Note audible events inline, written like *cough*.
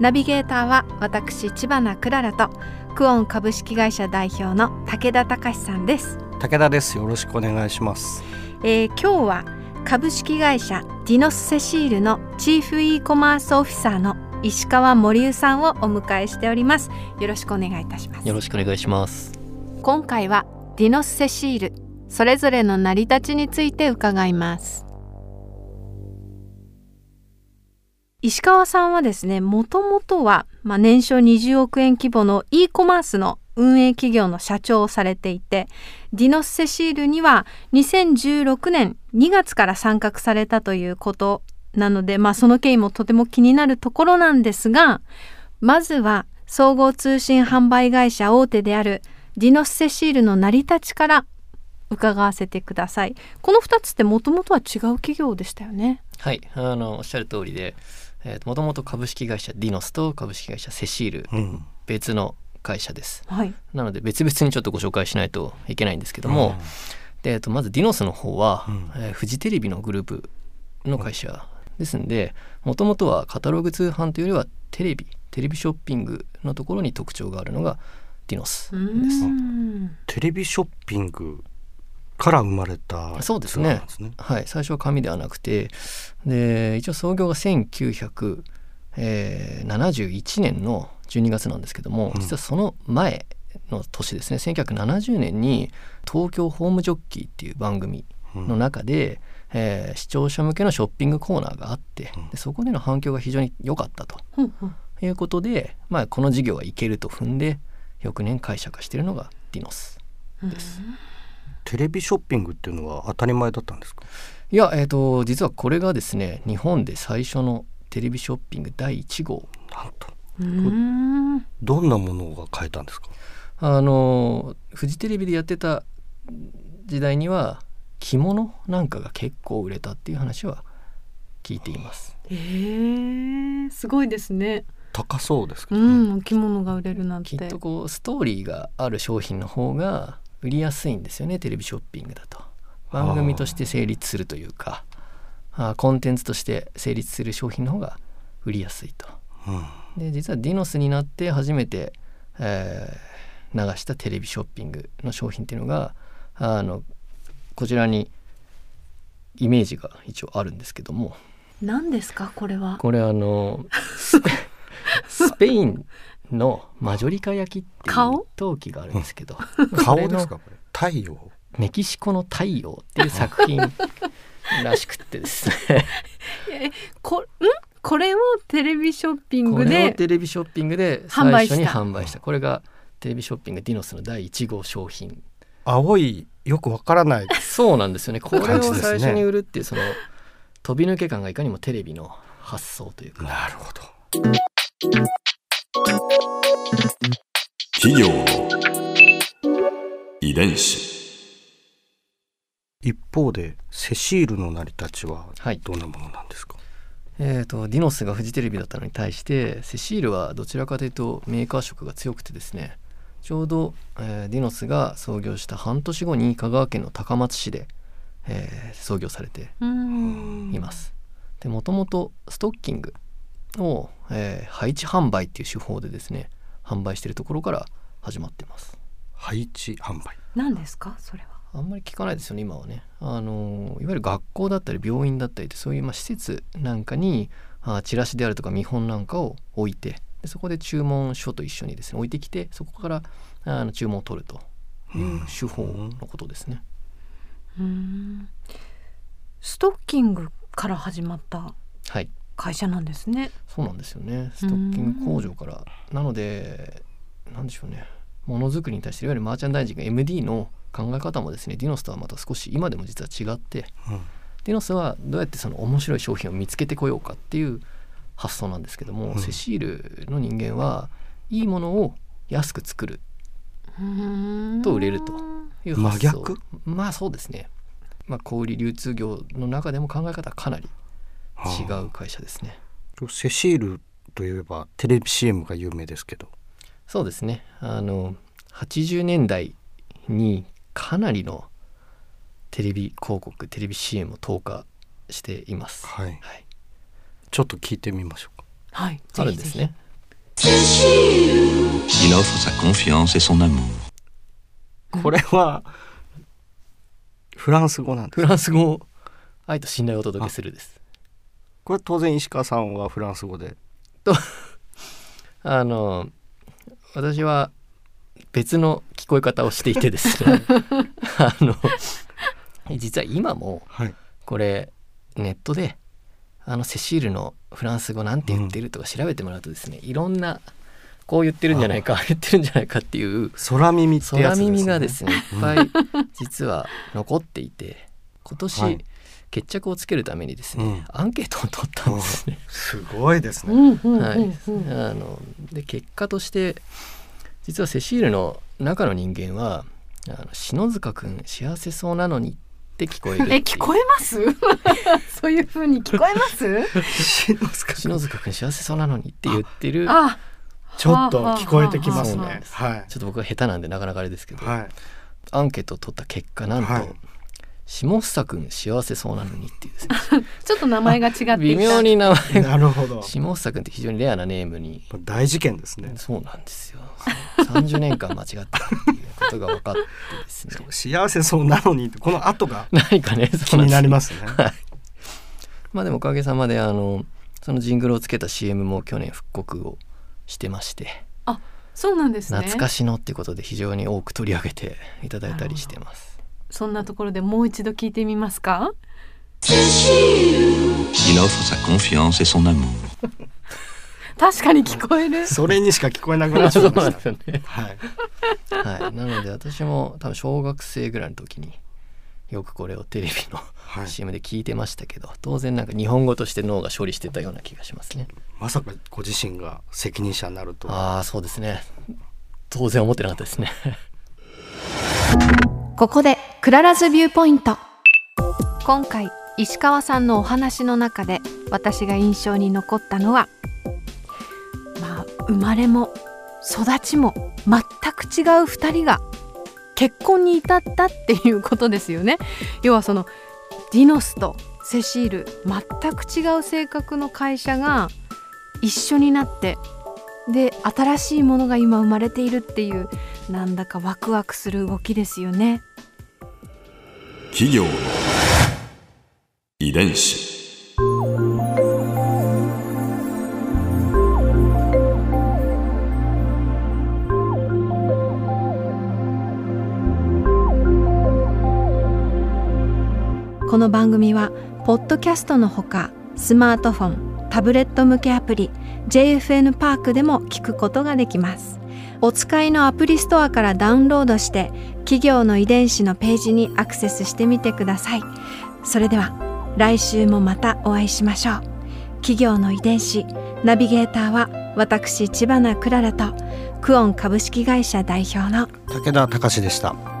ナビゲーターは私千葉なクララとクオン株式会社代表の武田隆さんです。武田です。よろしくお願いします。えー、今日は株式会社ディノスセシールのチーフ e コマースオフィサーの石川森生さんをお迎えしております。よろしくお願いいたします。よろしくお願いします。今回はディノスセシールそれぞれの成り立ちについて伺います石川さんはですねもともとは、まあ、年商20億円規模の e コマースの運営企業の社長をされていてディノスセシールには2016年2月から参画されたということなので、まあ、その経緯もとても気になるところなんですがまずは総合通信販売会社大手であるディノスセシールの成り立ちから伺わせてください。この2つってもともとは違う企業でしたよね。はい。あのおっしゃる通りでもともと株式会社ディノスと株式会社セシール、うん、別の会社です、はい、なので別々にちょっとご紹介しないといけないんですけども、うん、でえっと、まずディノスの方は、うん、えー、フジテレビのグループの会社ですんでもともとはカタログ通販というよりはテレビテレビショッピングのところに特徴があるのがディノスです。テレビショッピングから生まれた、そうですね。はい。最初は紙ではなくてで一応創業が1971年の12月なんですけども、実はその前の年ですね。1970年に東京ホームジョッキーっていう番組の中で、うん、えー、視聴者向けのショッピングコーナーがあって、うん、でそこでの反響が非常に良かったと、うんうん、いうことで、まあ、この事業はいけると踏んで翌年会社化しているのがディノスです。テレビショッピングっていうのは当たり前だったんですか？いや、えーと、実はこれがですね日本で最初のテレビショッピング第1号なんとどんなものが買えたんですか？あのフジテレビでやってた時代には着物なんかが結構売れたっていう話は聞いています。えー、すごいですね。高そうですけど、ね、うん、着物が売れるなんて。きっとこうストーリーがある商品の方が売りやすいんですよねテレビショッピングだと。番組として成立するというかあコンテンツとして成立する商品の方が売りやすいと。うんで実はディノスになって初めて、えー、流したテレビショッピングの商品っていうのがあのこちらにイメージが一応あるんですけども何ですかこれは？これあの *laughs* スペインのマジョリカ焼きっていう陶器があるんですけど。*laughs* 顔ですか？これ。太陽？メキシコの太陽っていう作品らしくってですね。*laughs* こん？これをテレビショッピングでテレビショッピングで最初に販売した。これがテレビショッピングディノスの第1号商品。青いよくわからない。そうなんですよね。これを最初に売るっていうその飛び抜け感がいかにもテレビの発想というか。なるほど企業。遺伝子。一方でセシールの成り立ちはどんなものなんですか、はいえーと、ディノスがフジテレビだったのに対してセシールはどちらかというとメーカー色が強くてですねちょうど、えー、ディノスが創業した半年後に香川県の高松市で、えー、創業されています。でもともとストッキングを、えー、配置販売っていう手法でですね販売しているところから始まってます。配置販売。何ですか？それは。あんまり聞かないですよね今はね。あのいわゆる学校だったり病院だったりそういうまあ施設なんかにあチラシであるとか見本なんかを置いてでそこで注文書と一緒にですね置いてきてそこからあの注文を取るという手法のことですね。うん。ストッキングから始まった会社なんですね。はい、そうなんですよね。ストッキング工場から。なのでなんでしょうね。ものづくりに対していわゆるマーチャンダイジング MD の考え方もですねディノスとはまた少し今でも実は違って、うん、ディノスはどうやってその面白い商品を見つけてこようかっていう発想なんですけども、うん、セシールの人間はいいものを安く作ると売れるという発想。真逆？まあそうですね、まあ、小売流通業の中でも考え方はかなり違う会社ですね。はあ、セシールといえばテレビ CM が有名ですけど。そうですね。あの80年代にかなりのテレビ広告テレビ CM を投下しています、はい、はい、ちょっと聞いてみましょうか。はい。あるんですね。Il offre sa confiance et son amour. これはフランス語なんフランス語愛と信頼をお届けするですこれ当然石川さんはフランス語で。と *laughs* あの私は別の聞こえ方をしていてですね。あの実は今もこれネットであのセシールのフランス語なんて言ってるとか調べてもらうとですね、いろんなこう言ってるんじゃないか言ってるんじゃないかっていう空耳ってやつ、ね、耳がですねいっぱい実は残っていて今年、はい、決着をつけるためにですね、うん、アンケートを取ったんですね。すごいですね。はい。あので結果として実はセシールの中の人間はあの篠塚君幸せそうなのにって聞こえるえ聞こえます？*laughs* そういう風に聞こえます？篠塚君。幸せそうなのにって言ってる。あちょっと聞こえてきますね。はいちょっと僕は下手なんでなかなかあれですけど、はい、アンケートを取った結果なんと、はい下房くん幸せそうなのにっていうですね。*laughs* ちょっと名前が違って微妙に名前が。なるほど。下房くんって非常にレアなネームに。大事件ですねそうなんですよ30年間間違ってたっていうことが分かってですね。*laughs* 幸せそうなのにこの後が *laughs* 何かね気になりますね。はい、まあでもおかげさまであのそのジングルをつけた CM も去年復刻をしてまして。あそうなんですね。懐かしのっていうことで非常に多く取り上げていただいたりしてますそんなところでもう一度聞いてみますか？*laughs* 確かに聞こえる。それにしか聞こえなくなっちゃいました。ね *laughs* はい、はい、なので私も多分小学生ぐらいの時によくこれをテレビの CM で聞いてましたけど、はい、当然なんか日本語として脳が処理してたような気がしますね。まさかご自身が責任者になるとああそうですね。当然思ってなかったですね。ここで Clara's Viewpoint。今回石川さんのお話の中で私が印象に残ったのはまあ生まれも育ちも全く違う2人が結婚に至ったっていうことですよね。要はそのディノスとセシール全く違う性格の会社が一緒になってで新しいものが今生まれているっていうなんだかワクワクする動きですよね。企業の遺伝子。この番組はポッドキャストのほかスマートフォンタブレット向けアプリ JFN パークでも聞くことができます。お使いのアプリストアからダウンロードして企業の遺伝子のページにアクセスしてみてください。それでは来週もまたお会いしましょう。企業の遺伝子ナビゲーターは私千葉なクララとクオン株式会社代表の武田隆でした。